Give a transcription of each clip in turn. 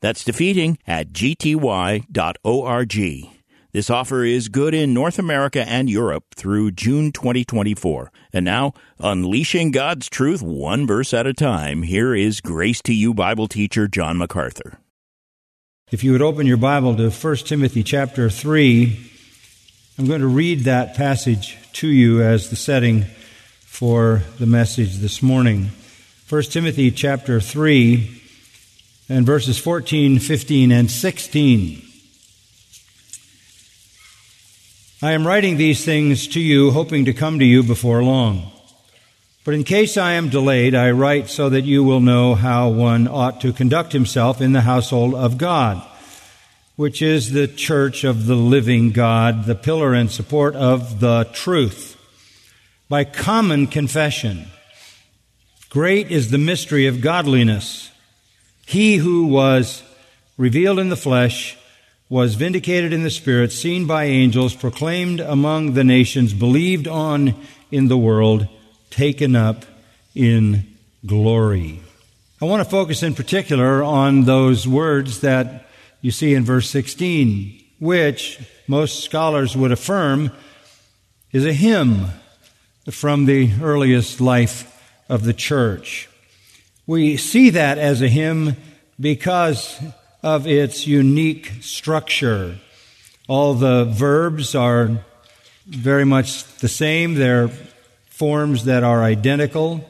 That's defeating at gty.org. This offer is good in North America and Europe through June 2024. And now, unleashing God's truth one verse at a time, here is Grace to You Bible teacher John MacArthur. If you would open your Bible to 1 Timothy chapter 3, I'm going to read that passage to you as the setting for the message this morning. 1 Timothy chapter 3 and verses 14, 15, and 16. I am writing these things to you, hoping to come to you before long. But in case I am delayed, I write so that you will know how one ought to conduct himself in the household of God, which is the church of the living God, the pillar and support of the truth. By common confession, great is the mystery of godliness. He who was revealed in the flesh was vindicated in the spirit, seen by angels, proclaimed among the nations, believed on in the world, taken up in glory. I want to focus in particular on those words that you see in verse 16, which most scholars would affirm is a hymn from the earliest life of the church. We see that as a hymn because of its unique structure. All the verbs are very much the same. They're forms that are identical.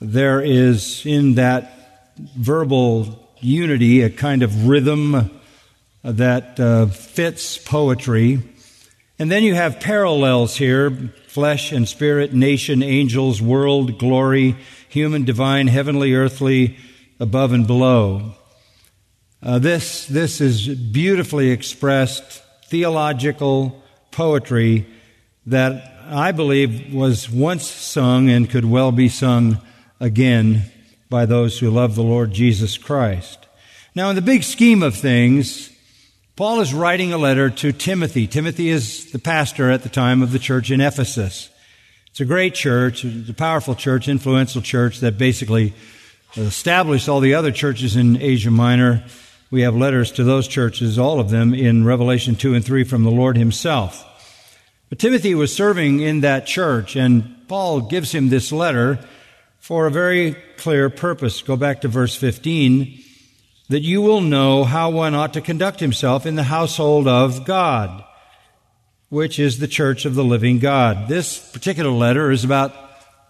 There is in that verbal unity a kind of rhythm that uh, fits poetry. And then you have parallels here flesh and spirit, nation, angels, world, glory, human, divine, heavenly, earthly, above and below. Uh, this, this is beautifully expressed theological poetry that I believe was once sung and could well be sung again by those who love the Lord Jesus Christ. Now, in the big scheme of things, Paul is writing a letter to Timothy. Timothy is the pastor at the time of the church in Ephesus. It's a great church, it's a powerful church, influential church that basically established all the other churches in Asia Minor. We have letters to those churches, all of them in Revelation 2 and 3 from the Lord himself. But Timothy was serving in that church, and Paul gives him this letter for a very clear purpose. Go back to verse 15 that you will know how one ought to conduct himself in the household of God, which is the church of the living God. This particular letter is about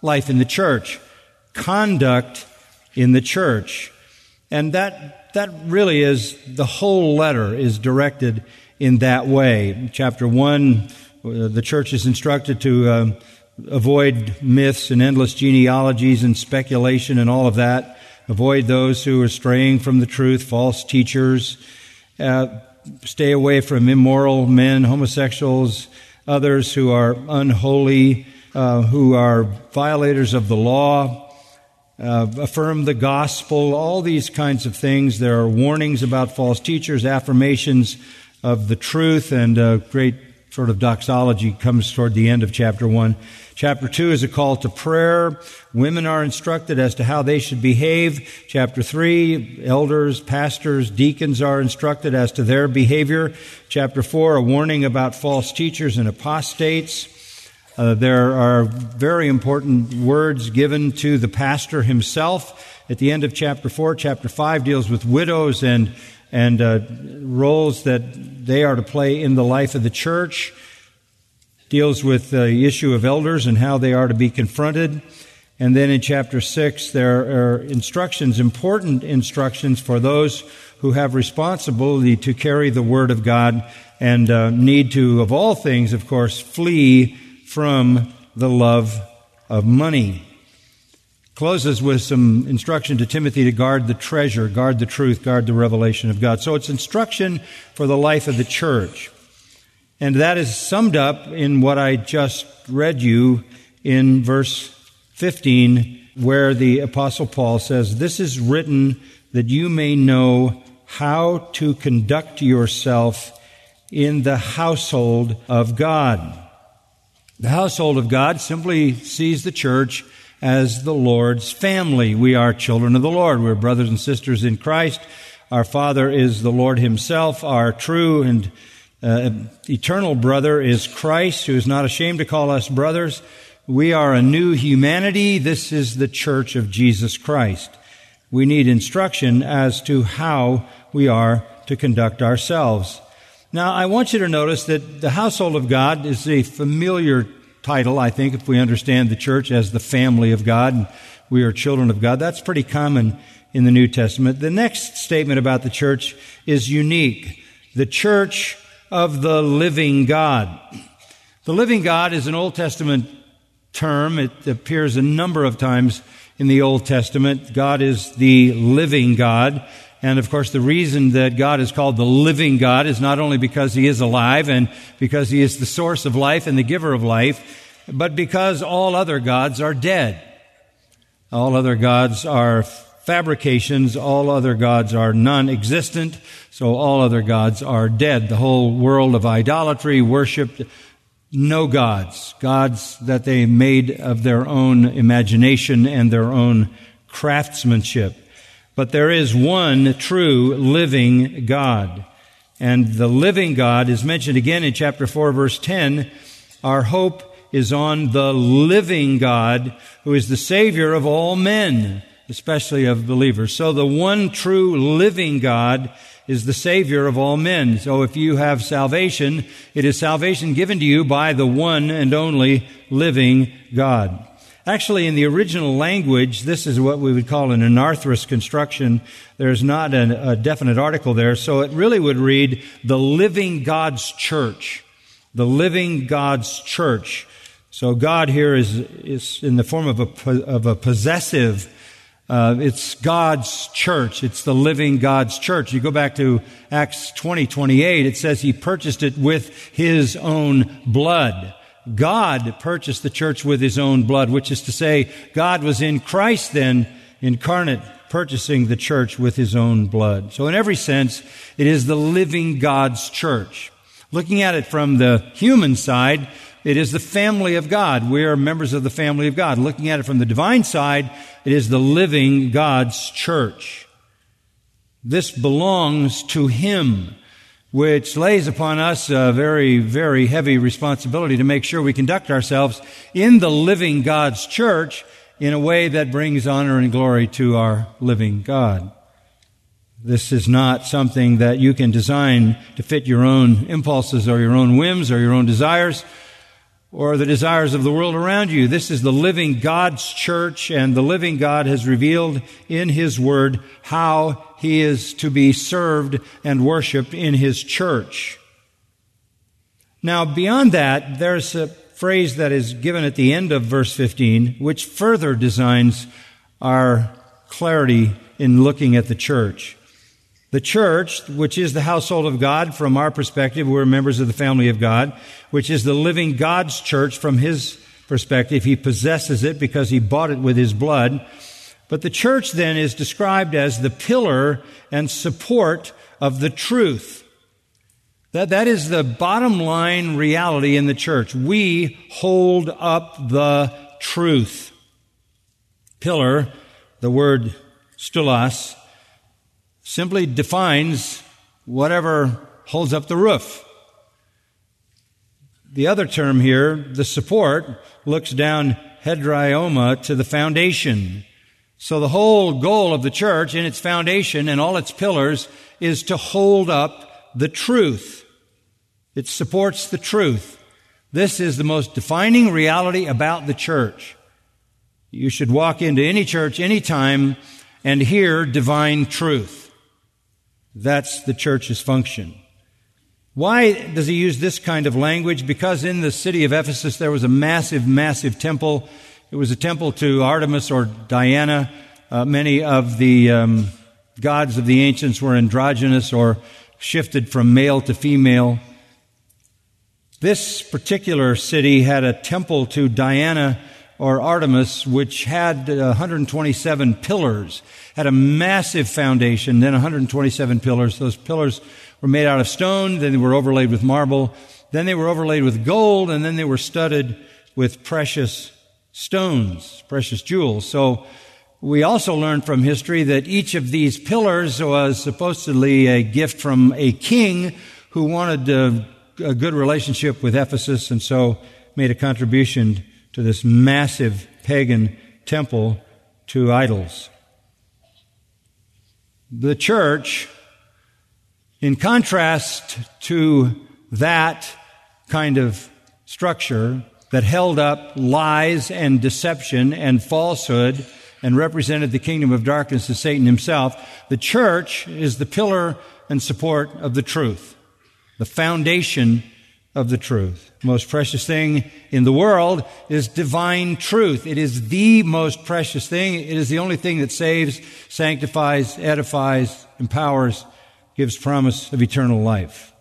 life in the church, conduct in the church. And that, that really is, the whole letter is directed in that way. Chapter 1, the church is instructed to uh, avoid myths and endless genealogies and speculation and all of that. Avoid those who are straying from the truth, false teachers. Uh, stay away from immoral men, homosexuals, others who are unholy, uh, who are violators of the law. Uh, affirm the gospel, all these kinds of things. There are warnings about false teachers, affirmations of the truth, and a great sort of doxology comes toward the end of chapter 1. Chapter 2 is a call to prayer. Women are instructed as to how they should behave. Chapter 3, elders, pastors, deacons are instructed as to their behavior. Chapter 4, a warning about false teachers and apostates. Uh, there are very important words given to the pastor himself. At the end of chapter 4, chapter 5 deals with widows and, and uh, roles that they are to play in the life of the church deals with the issue of elders and how they are to be confronted. And then in chapter 6, there are instructions, important instructions for those who have responsibility to carry the Word of God and uh, need to, of all things, of course, flee from the love of money. Closes with some instruction to Timothy to guard the treasure, guard the truth, guard the revelation of God. So it's instruction for the life of the church. And that is summed up in what I just read you in verse 15, where the apostle Paul says, This is written that you may know how to conduct yourself in the household of God. The household of God simply sees the church as the Lord's family. We are children of the Lord. We're brothers and sisters in Christ. Our Father is the Lord Himself. Our true and uh, eternal brother is Christ, who is not ashamed to call us brothers. We are a new humanity. This is the church of Jesus Christ. We need instruction as to how we are to conduct ourselves. Now, I want you to notice that the household of God is a familiar title, I think, if we understand the church as the family of God and we are children of God. That's pretty common in the New Testament. The next statement about the church is unique. The church of the living God. The living God is an Old Testament term. It appears a number of times in the Old Testament. God is the living God. And of course, the reason that God is called the living God is not only because He is alive and because He is the source of life and the giver of life, but because all other gods are dead. All other gods are fabrications. All other gods are non-existent. So all other gods are dead. The whole world of idolatry worshiped no gods. Gods that they made of their own imagination and their own craftsmanship. But there is one true living God. And the living God is mentioned again in chapter 4 verse 10. Our hope is on the living God who is the Savior of all men, especially of believers. So the one true living God is the Savior of all men. So if you have salvation, it is salvation given to you by the one and only living God. Actually, in the original language, this is what we would call an anarthrous construction. There's not a, a definite article there, so it really would read, the living God's church. The living God's church. So God here is, is in the form of a, of a possessive uh, it's God's church. It's the living God's church. You go back to Acts 20, 28, it says he purchased it with his own blood. God purchased the church with his own blood, which is to say, God was in Christ then incarnate, purchasing the church with his own blood. So in every sense, it is the living God's church. Looking at it from the human side, it is the family of God. We are members of the family of God. Looking at it from the divine side, it is the living God's church. This belongs to Him which lays upon us a very, very heavy responsibility to make sure we conduct ourselves in the living God's church in a way that brings honor and glory to our living God. This is not something that you can design to fit your own impulses or your own whims or your own desires or the desires of the world around you. This is the living God's church, and the living God has revealed in His Word how He is to be served and worshiped in His church. Now, beyond that, there's a phrase that is given at the end of verse 15, which further designs our clarity in looking at the church. The church, which is the household of God from our perspective, we're members of the family of God, which is the living God's church from his perspective. He possesses it because he bought it with his blood. But the church then is described as the pillar and support of the truth. That, that is the bottom line reality in the church. We hold up the truth. Pillar, the word stulos, simply defines whatever holds up the roof. The other term here, the support, looks down hedraioma to the foundation. So the whole goal of the church in its foundation and all its pillars is to hold up the truth. It supports the truth. This is the most defining reality about the church. You should walk into any church anytime and hear divine truth. That's the church's function. Why does he use this kind of language? Because in the city of Ephesus there was a massive, massive temple. It was a temple to Artemis or Diana. Uh, many of the um, gods of the ancients were androgynous or shifted from male to female. This particular city had a temple to Diana or Artemis, which had 127 pillars, had a massive foundation, then 127 pillars. Those pillars were made out of stone, then they were overlaid with marble, then they were overlaid with gold, and then they were studded with precious stones, precious jewels. So we also learned from history that each of these pillars was supposedly a gift from a king who wanted a, a good relationship with Ephesus and so made a contribution to this massive pagan temple to idols. The church, in contrast to that kind of structure that held up lies and deception and falsehood and represented the kingdom of darkness to Satan himself, the church is the pillar and support of the truth, the foundation of the truth. Most precious thing in the world is divine truth. It is the most precious thing. It is the only thing that saves, sanctifies, edifies, empowers, gives promise of eternal life.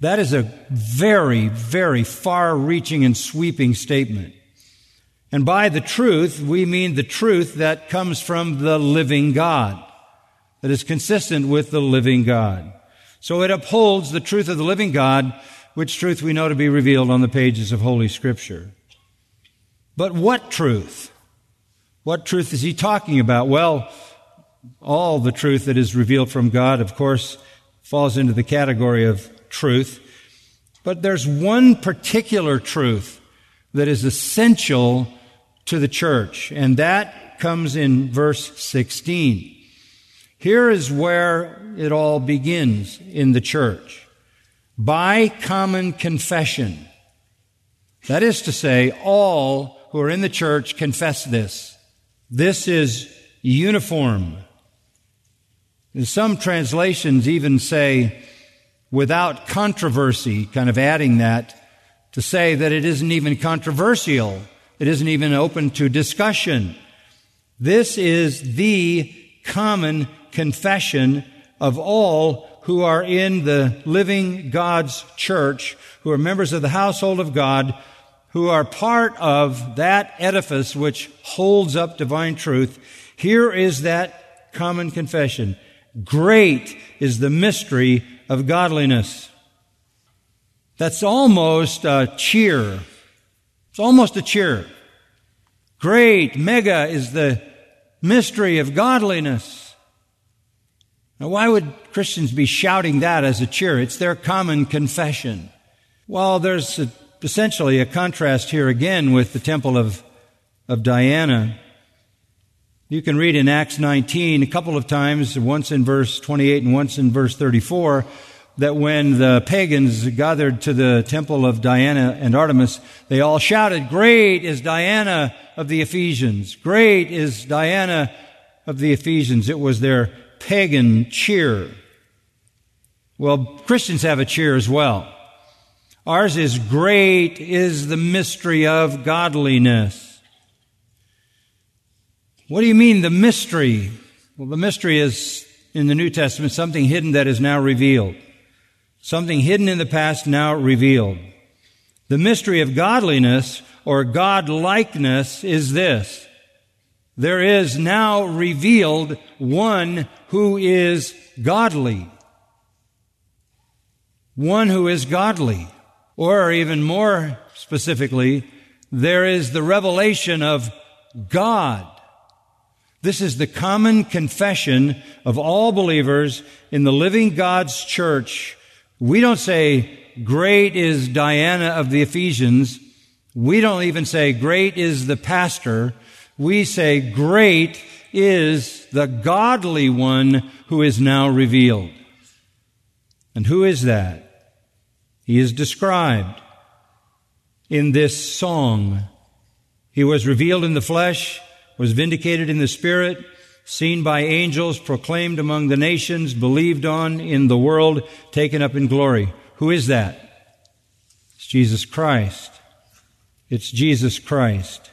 That is a very, very far reaching and sweeping statement. And by the truth, we mean the truth that comes from the living God, that is consistent with the living God. So it upholds the truth of the living God, which truth we know to be revealed on the pages of Holy Scripture. But what truth? What truth is he talking about? Well, all the truth that is revealed from God, of course, falls into the category of truth. But there's one particular truth that is essential to the church, and that comes in verse 16. Here is where it all begins in the church. By common confession. That is to say, all who are in the church confess this. This is uniform. Some translations even say, without controversy, kind of adding that to say that it isn't even controversial. It isn't even open to discussion. This is the common confession of all who are in the living God's church, who are members of the household of God, who are part of that edifice which holds up divine truth. Here is that common confession. Great is the mystery of godliness. That's almost a cheer. It's almost a cheer. Great, mega is the mystery of godliness. Now, why would Christians be shouting that as a cheer? It's their common confession. Well, there's a, essentially a contrast here again with the temple of, of Diana. You can read in Acts 19 a couple of times, once in verse 28 and once in verse 34, that when the pagans gathered to the temple of Diana and Artemis, they all shouted, Great is Diana of the Ephesians! Great is Diana of the Ephesians! It was their pagan cheer. Well, Christians have a cheer as well. Ours is great is the mystery of godliness. What do you mean the mystery? Well, the mystery is in the New Testament something hidden that is now revealed. Something hidden in the past now revealed. The mystery of godliness or godlikeness is this. There is now revealed one who is godly. One who is godly. Or even more specifically, there is the revelation of God. This is the common confession of all believers in the living God's church. We don't say, great is Diana of the Ephesians. We don't even say, great is the pastor. We say, great is the godly one who is now revealed. And who is that? He is described in this song. He was revealed in the flesh was vindicated in the Spirit, seen by angels, proclaimed among the nations, believed on in the world, taken up in glory. Who is that? It's Jesus Christ. It's Jesus Christ.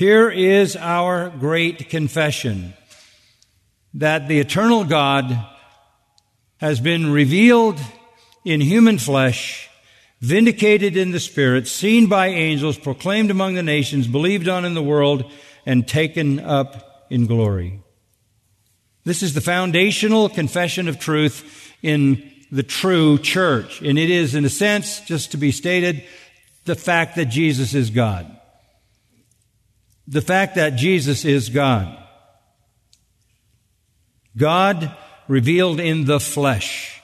Here is our great confession that the eternal God has been revealed in human flesh, vindicated in the Spirit, seen by angels, proclaimed among the nations, believed on in the world, and taken up in glory. This is the foundational confession of truth in the true church. And it is, in a sense, just to be stated, the fact that Jesus is God the fact that Jesus is God. God revealed in the flesh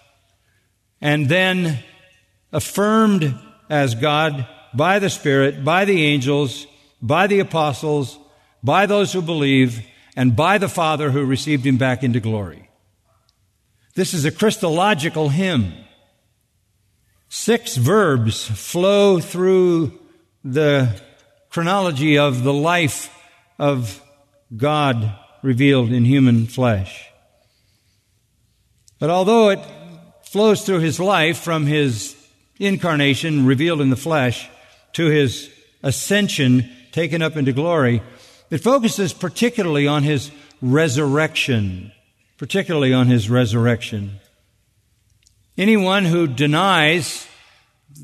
and then affirmed as God by the Spirit, by the angels, by the apostles, by those who believe, and by the Father who received him back into glory. This is a Christological hymn. Six verbs flow through the chronology of the life of God revealed in human flesh. But although it flows through his life from his incarnation revealed in the flesh to his ascension taken up into glory, it focuses particularly on his resurrection, particularly on his resurrection. Anyone who denies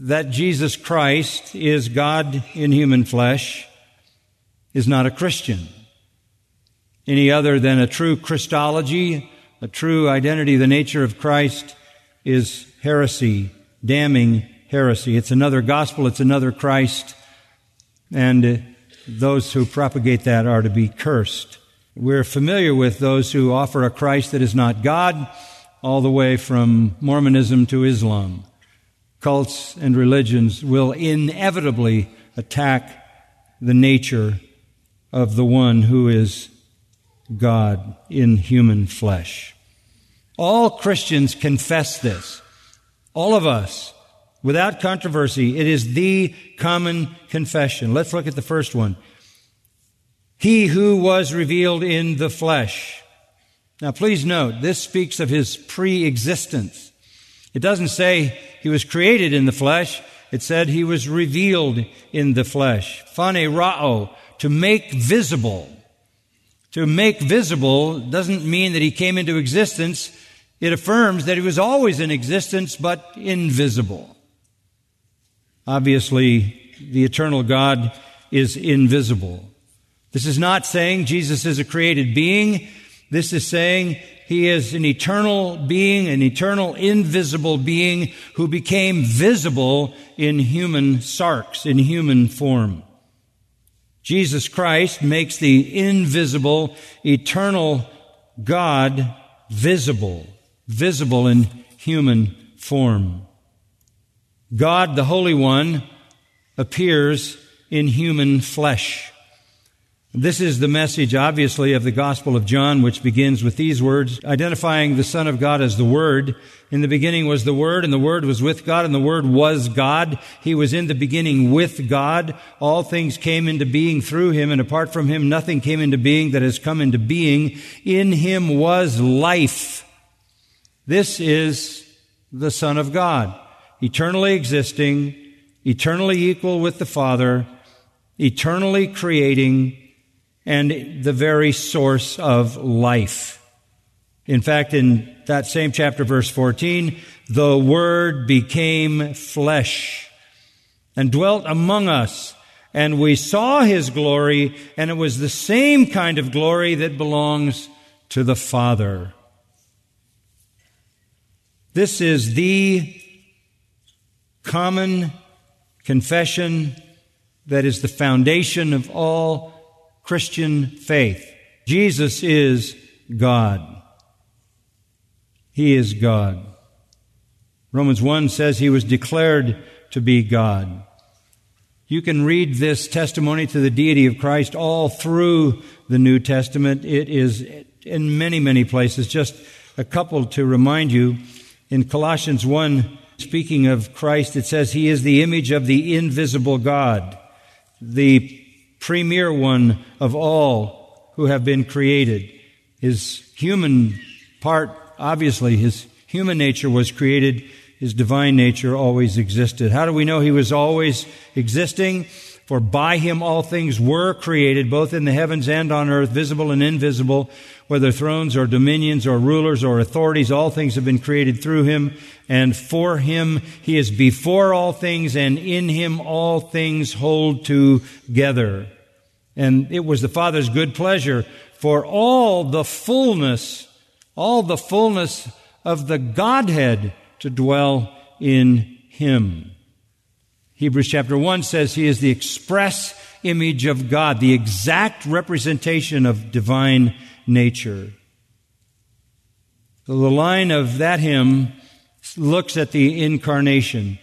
that Jesus Christ is God in human flesh is not a Christian. Any other than a true Christology, a true identity, the nature of Christ is heresy, damning heresy. It's another gospel, it's another Christ, and those who propagate that are to be cursed. We're familiar with those who offer a Christ that is not God, all the way from Mormonism to Islam cults and religions will inevitably attack the nature of the one who is God in human flesh. All Christians confess this. All of us, without controversy. It is the common confession. Let's look at the first one. He who was revealed in the flesh. Now please note, this speaks of his pre-existence. It doesn't say he was created in the flesh. It said he was revealed in the flesh. Phanerao, to make visible. To make visible doesn't mean that he came into existence. It affirms that he was always in existence, but invisible. Obviously, the eternal God is invisible. This is not saying Jesus is a created being. This is saying he is an eternal being, an eternal invisible being who became visible in human sarx, in human form. Jesus Christ makes the invisible, eternal God visible, visible in human form. God, the Holy One, appears in human flesh. This is the message, obviously, of the Gospel of John, which begins with these words, identifying the Son of God as the Word. In the beginning was the Word, and the Word was with God, and the Word was God. He was in the beginning with God. All things came into being through Him, and apart from Him, nothing came into being that has come into being. In Him was life. This is the Son of God, eternally existing, eternally equal with the Father, eternally creating, and the very source of life. In fact, in that same chapter, verse 14, the Word became flesh and dwelt among us, and we saw His glory, and it was the same kind of glory that belongs to the Father. This is the common confession that is the foundation of all Christian faith. Jesus is God. He is God. Romans 1 says he was declared to be God. You can read this testimony to the deity of Christ all through the New Testament. It is in many, many places. Just a couple to remind you. In Colossians 1, speaking of Christ, it says he is the image of the invisible God, the premier one of all who have been created. His human part, obviously, his human nature was created. His divine nature always existed. How do we know he was always existing? For by him all things were created, both in the heavens and on earth, visible and invisible, whether thrones or dominions or rulers or authorities, all things have been created through him and for him. He is before all things and in him all things hold together. And it was the Father's good pleasure for all the fullness, all the fullness of the Godhead to dwell in him. Hebrews chapter 1 says he is the express image of God, the exact representation of divine nature. So the line of that hymn looks at the incarnation.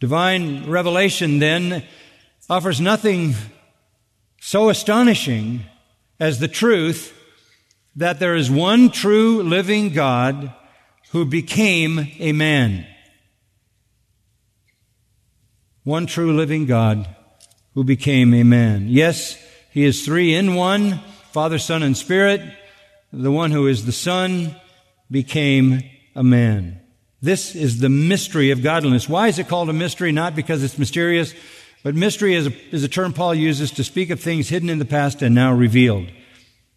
Divine revelation then offers nothing so astonishing as the truth that there is one true living God who became a man. One true living God who became a man. Yes, he is three in one, Father, Son, and Spirit. The one who is the Son became a man. This is the mystery of godliness. Why is it called a mystery? Not because it's mysterious, but mystery is a, is a term Paul uses to speak of things hidden in the past and now revealed.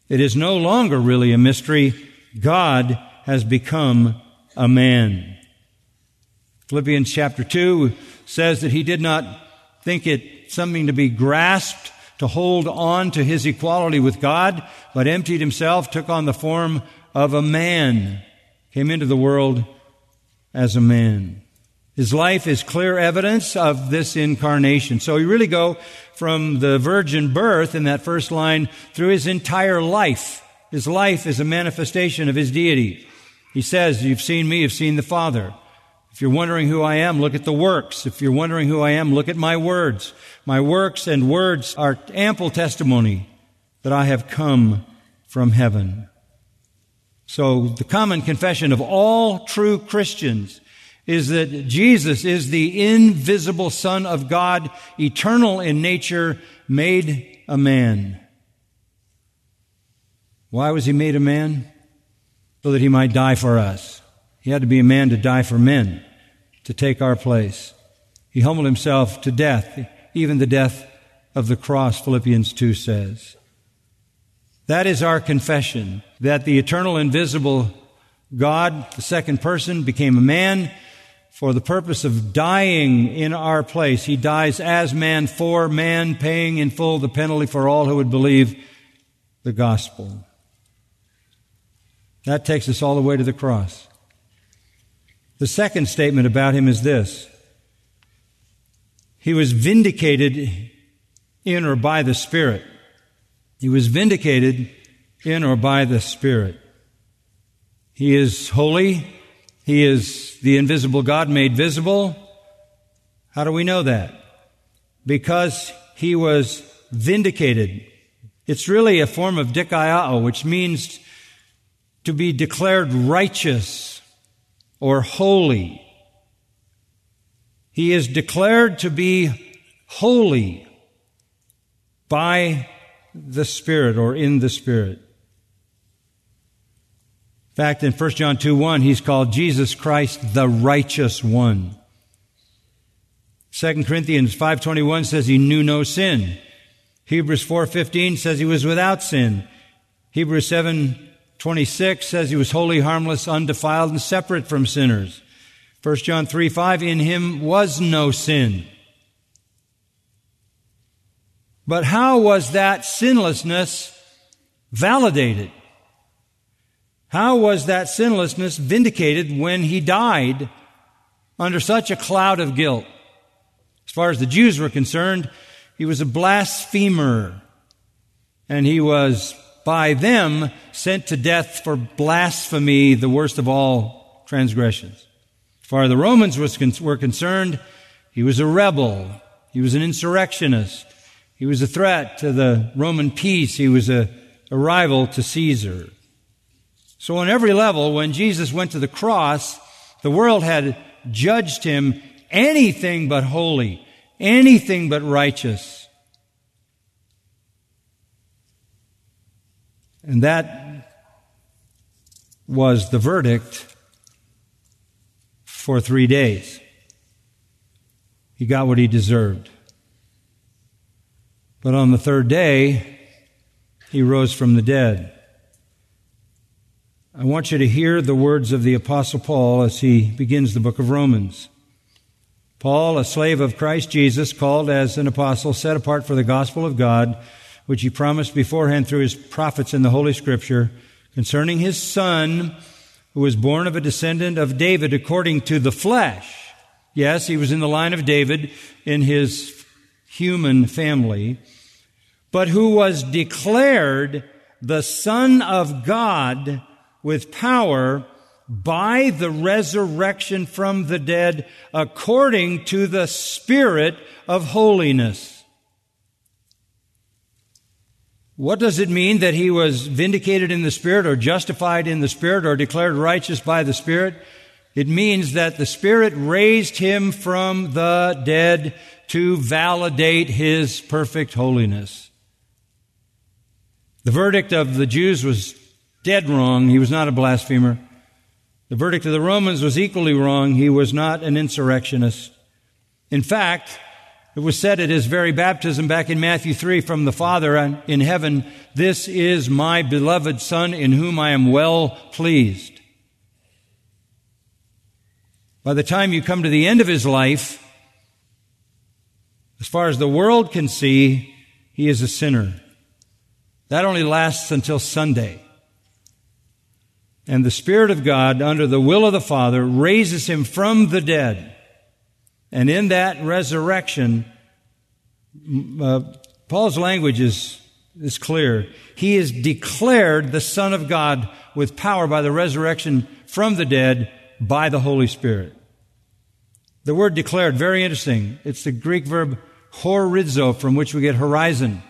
It is no longer really a mystery. God has become a man. Philippians chapter 2 says that he did not think it something to be grasped to hold on to his equality with God, but emptied himself, took on the form of a man, came into the world as a man. His life is clear evidence of this incarnation. So you really go from the virgin birth in that first line through his entire life. His life is a manifestation of his deity. He says, You've seen me, you've seen the Father. If you're wondering who I am, look at the works. If you're wondering who I am, look at my words. My works and words are ample testimony that I have come from heaven. So the common confession of all true Christians is that Jesus is the invisible Son of God, eternal in nature, made a man. Why was he made a man? So that he might die for us. He had to be a man to die for men, to take our place. He humbled himself to death, even the death of the cross, Philippians 2 says. That is our confession, that the eternal, invisible God, the second person, became a man for the purpose of dying in our place. He dies as man for man, paying in full the penalty for all who would believe the gospel. That takes us all the way to the cross. The second statement about him is this He was vindicated in or by the Spirit. He was vindicated in or by the Spirit. He is holy. He is the invisible God made visible. How do we know that? Because he was vindicated. It's really a form of dikaioo, which means to be declared righteous or holy. He is declared to be holy by the Spirit or in the Spirit. In fact, in 1 John 2 1, he's called Jesus Christ the righteous one. 2 Corinthians 5.21 says he knew no sin. Hebrews 4.15 says he was without sin. Hebrews 7 26 says he was holy, harmless, undefiled, and separate from sinners. 1 John 3 5, in him was no sin. But how was that sinlessness validated? How was that sinlessness vindicated when he died under such a cloud of guilt? As far as the Jews were concerned, he was a blasphemer and he was by them sent to death for blasphemy, the worst of all transgressions. As far as the Romans were concerned, he was a rebel. He was an insurrectionist. He was a threat to the Roman peace. He was a, a rival to Caesar. So on every level, when Jesus went to the cross, the world had judged him anything but holy, anything but righteous. And that was the verdict for three days. He got what he deserved. But on the third day, he rose from the dead. I want you to hear the words of the Apostle Paul as he begins the book of Romans. Paul, a slave of Christ Jesus, called as an apostle, set apart for the gospel of God, which he promised beforehand through his prophets in the Holy Scripture, concerning his Son, who was born of a descendant of David according to the flesh. Yes, he was in the line of David in his human family, but who was declared the Son of God with power by the resurrection from the dead according to the Spirit of holiness. What does it mean that he was vindicated in the Spirit or justified in the Spirit or declared righteous by the Spirit? It means that the Spirit raised him from the dead to validate his perfect holiness. The verdict of the Jews was dead wrong. He was not a blasphemer. The verdict of the Romans was equally wrong. He was not an insurrectionist. In fact, it was said at his very baptism back in Matthew 3 from the Father in heaven, This is my beloved Son in whom I am well pleased. By the time you come to the end of his life, as far as the world can see, he is a sinner. That only lasts until Sunday. And the Spirit of God, under the will of the Father, raises him from the dead. And in that resurrection, uh, Paul's language is, is clear. He is declared the Son of God with power by the resurrection from the dead by the Holy Spirit. The word declared, very interesting. It's the Greek verb horizo, from which we get horizon.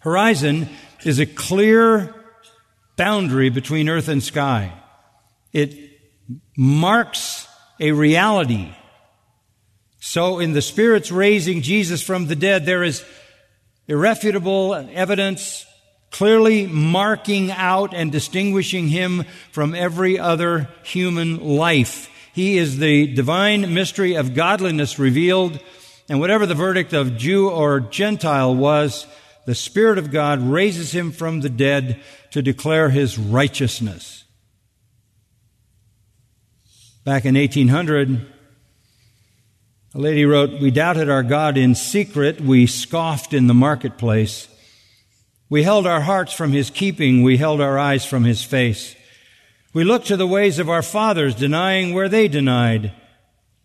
Horizon is a clear boundary between earth and sky. It marks a reality. So in the Spirit's raising Jesus from the dead, there is irrefutable evidence clearly marking out and distinguishing him from every other human life. He is the divine mystery of godliness revealed, and whatever the verdict of Jew or Gentile was, the Spirit of God raises him from the dead to declare his righteousness. Back in 1800, a lady wrote, We doubted our God in secret, we scoffed in the marketplace. We held our hearts from his keeping, we held our eyes from his face. We looked to the ways of our fathers, denying where they denied.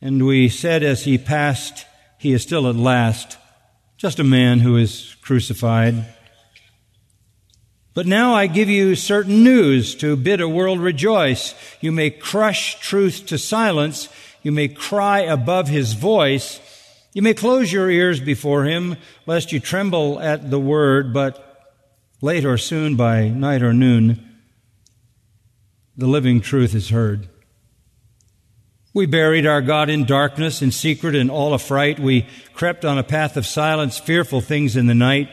And we said as he passed, He is still at last just a man who is crucified. But now I give you certain news to bid a world rejoice. You may crush truth to silence. You may cry above his voice. You may close your ears before him, lest you tremble at the word, but late or soon by night or noon, the living truth is heard. We buried our God in darkness, in secret, and all affright. We crept on a path of silence, fearful things in the night.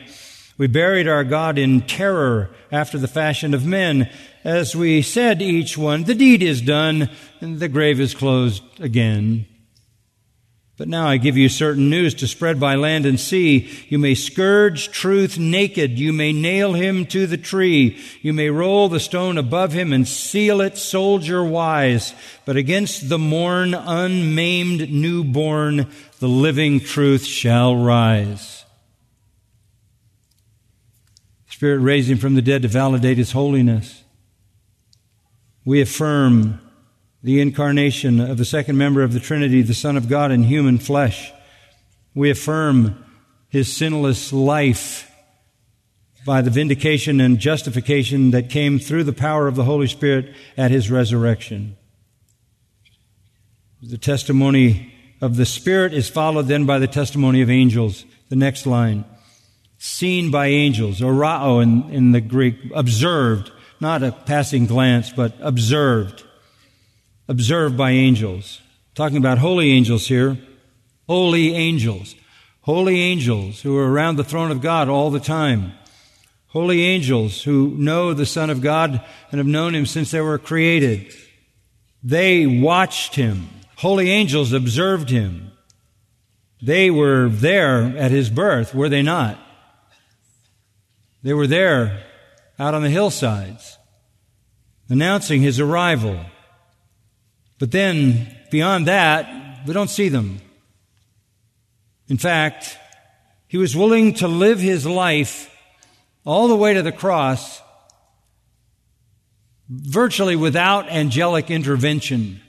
We buried our God in terror after the fashion of men. As we said each one, the deed is done, and the grave is closed again. But now I give you certain news to spread by land and sea. You may scourge truth naked. You may nail him to the tree. You may roll the stone above him and seal it soldier wise. But against the morn, unmaimed newborn, the living truth shall rise. Spirit raised him from the dead to validate his holiness. We affirm the incarnation of the second member of the Trinity, the Son of God in human flesh. We affirm his sinless life by the vindication and justification that came through the power of the Holy Spirit at his resurrection. The testimony of the Spirit is followed then by the testimony of angels. The next line. Seen by angels, orao in, in the Greek, observed, not a passing glance, but observed observed by angels. Talking about holy angels here. Holy angels. Holy angels who are around the throne of God all the time. Holy angels who know the Son of God and have known Him since they were created. They watched Him. Holy angels observed Him. They were there at his birth, were they not? They were there out on the hillsides, announcing his arrival. But then, beyond that, we don't see them. In fact, he was willing to live his life all the way to the cross virtually without angelic intervention,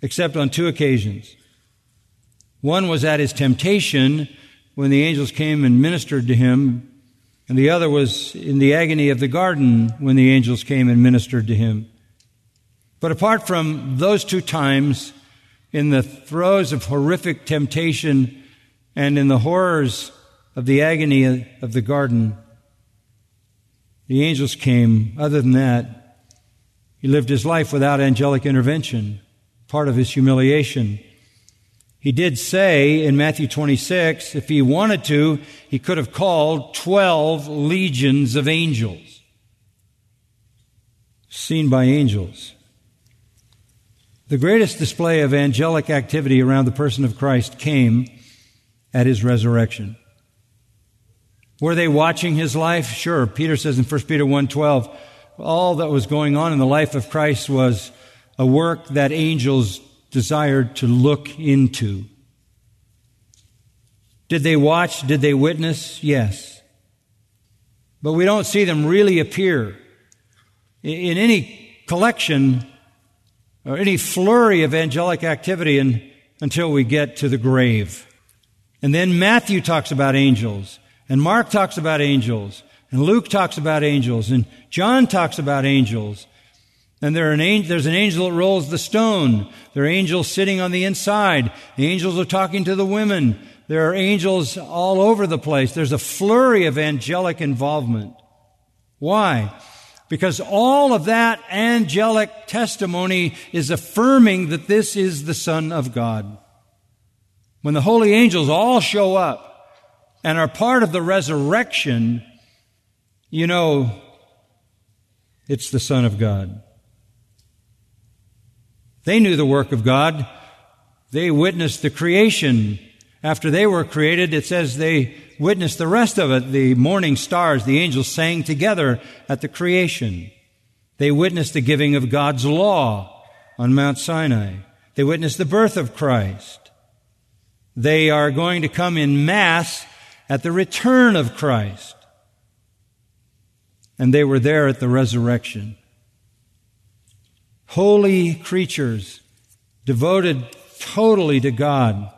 except on two occasions. One was at his temptation when the angels came and ministered to him, and the other was in the agony of the garden when the angels came and ministered to him. But apart from those two times, in the throes of horrific temptation and in the horrors of the agony of the garden, the angels came. Other than that, he lived his life without angelic intervention, part of his humiliation. He did say in Matthew 26, if he wanted to, he could have called 12 legions of angels, seen by angels. The greatest display of angelic activity around the person of Christ came at his resurrection. Were they watching his life? Sure. Peter says in 1 Peter 1:12, all that was going on in the life of Christ was a work that angels desired to look into. Did they watch? Did they witness? Yes. But we don't see them really appear. In any collection or any flurry of angelic activity in, until we get to the grave. And then Matthew talks about angels. And Mark talks about angels, and Luke talks about angels, and John talks about angels. And there an, there's an angel that rolls the stone. There are angels sitting on the inside. The angels are talking to the women. There are angels all over the place. There's a flurry of angelic involvement. Why? Because all of that angelic testimony is affirming that this is the Son of God. When the holy angels all show up, and are part of the resurrection, you know, it's the Son of God. They knew the work of God. They witnessed the creation. After they were created, it says they witnessed the rest of it. The morning stars, the angels sang together at the creation. They witnessed the giving of God's law on Mount Sinai. They witnessed the birth of Christ. They are going to come in mass at the return of Christ. And they were there at the resurrection. Holy creatures devoted totally to God,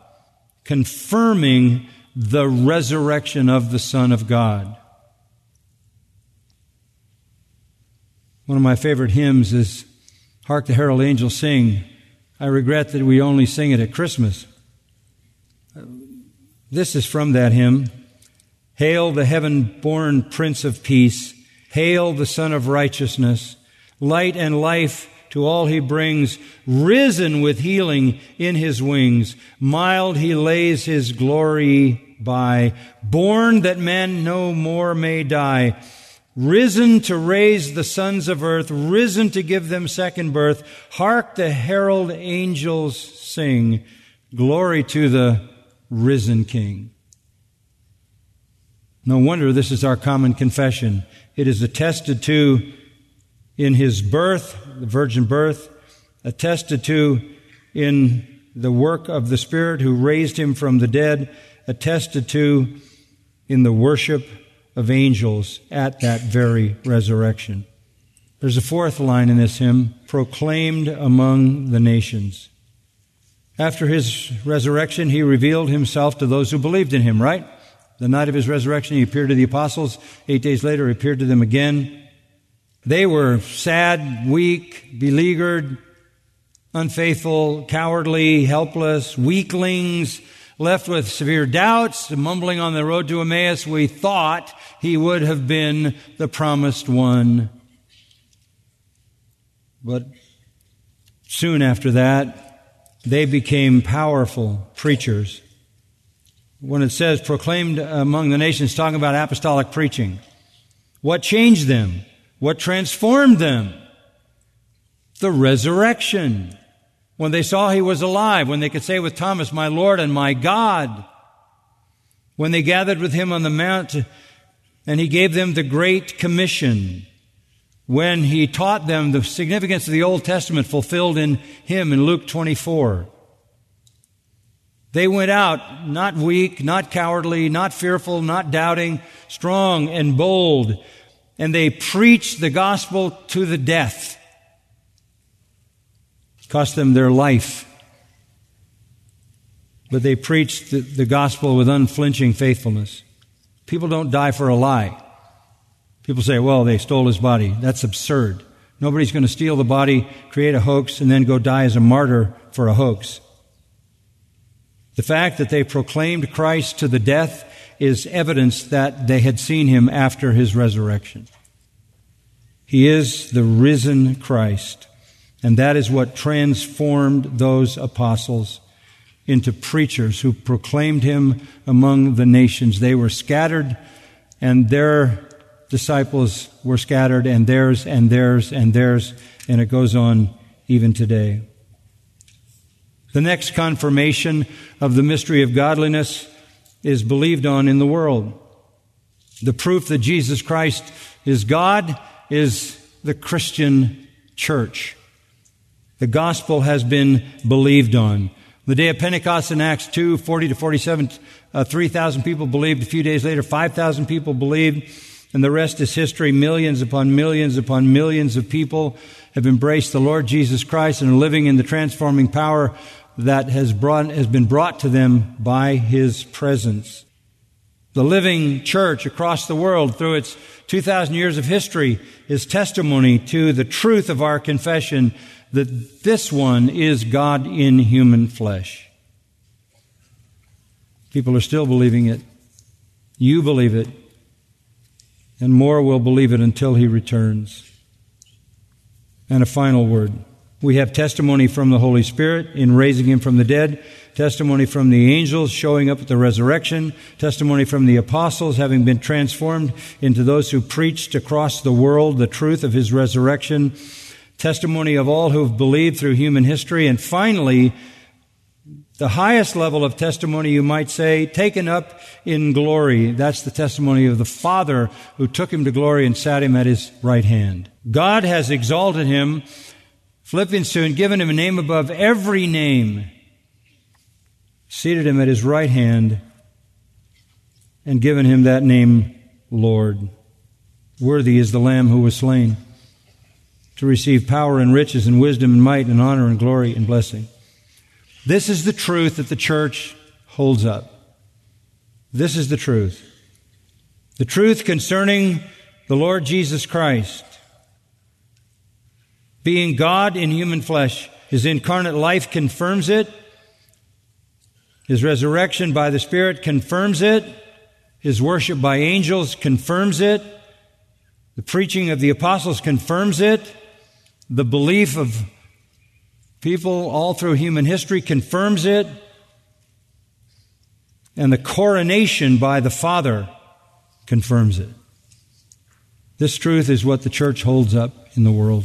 confirming the resurrection of the Son of God. One of my favorite hymns is Hark the Herald Angels Sing. I regret that we only sing it at Christmas. This is from that hymn. Hail the heaven born Prince of Peace. Hail the Sun of Righteousness. Light and life to all he brings. Risen with healing in his wings. Mild he lays his glory by. Born that men no more may die. Risen to raise the sons of earth. Risen to give them second birth. Hark the herald angels sing. Glory to the risen King. No wonder this is our common confession. It is attested to in his birth, the virgin birth, attested to in the work of the Spirit who raised him from the dead, attested to in the worship of angels at that very resurrection. There's a fourth line in this hymn proclaimed among the nations. After his resurrection, he revealed himself to those who believed in him, right? The night of his resurrection, he appeared to the apostles. Eight days later, he appeared to them again. They were sad, weak, beleaguered, unfaithful, cowardly, helpless, weaklings, left with severe doubts, mumbling on the road to Emmaus. We thought he would have been the promised one. But soon after that, they became powerful preachers. When it says proclaimed among the nations, talking about apostolic preaching. What changed them? What transformed them? The resurrection. when they saw he was alive, when they could say with Thomas, My Lord and my God, when they gathered with him on the mount and he gave them the Great Commission, when he taught them the significance of the Old Testament fulfilled in him in Luke 24. They went out not weak, not cowardly, not fearful, not doubting, strong and bold, and they preached the gospel to the death. It cost them their life. But they preached the, the gospel with unflinching faithfulness. People don't die for a lie. People say, well, they stole his body. That's absurd. Nobody's going to steal the body, create a hoax, and then go die as a martyr for a hoax. The fact that they proclaimed Christ to the death is evidence that they had seen him after his resurrection. He is the risen Christ, and that is what transformed those apostles into preachers who proclaimed him among the nations. They were scattered, and their disciples were scattered, and theirs, and theirs, and theirs, and it goes on even today. The next confirmation of the mystery of godliness is believed on in the world. The proof that Jesus Christ is God is the Christian church. The gospel has been believed on. The day of Pentecost in Acts 2, 40 to 47, uh, 3,000 people believed. A few days later, 5,000 people believed. And the rest is history. Millions upon millions upon millions of people have embraced the Lord Jesus Christ and are living in the transforming power that has, brought, has been brought to them by His presence. The living church across the world through its 2,000 years of history is testimony to the truth of our confession that this one is God in human flesh. People are still believing it. You believe it. And more will believe it until he returns. And a final word. We have testimony from the Holy Spirit in raising him from the dead, testimony from the angels showing up at the resurrection, testimony from the apostles having been transformed into those who preached across the world the truth of his resurrection, testimony of all who have believed through human history, and finally, the highest level of testimony, you might say, taken up in glory. That's the testimony of the Father who took him to glory and sat him at his right hand. God has exalted him Philippians 2, and given him a name above every name, seated him at his right hand, and given him that name, Lord. Worthy is the Lamb who was slain to receive power and riches and wisdom and might and honor and glory and blessing. This is the truth that the church holds up. This is the truth. The truth concerning the Lord Jesus Christ being God in human flesh. His incarnate life confirms it. His resurrection by the Spirit confirms it. His worship by angels confirms it. The preaching of the apostles confirms it. The belief of people all through human history confirms it. And the coronation by the Father confirms it. This truth is what the church holds up in the world.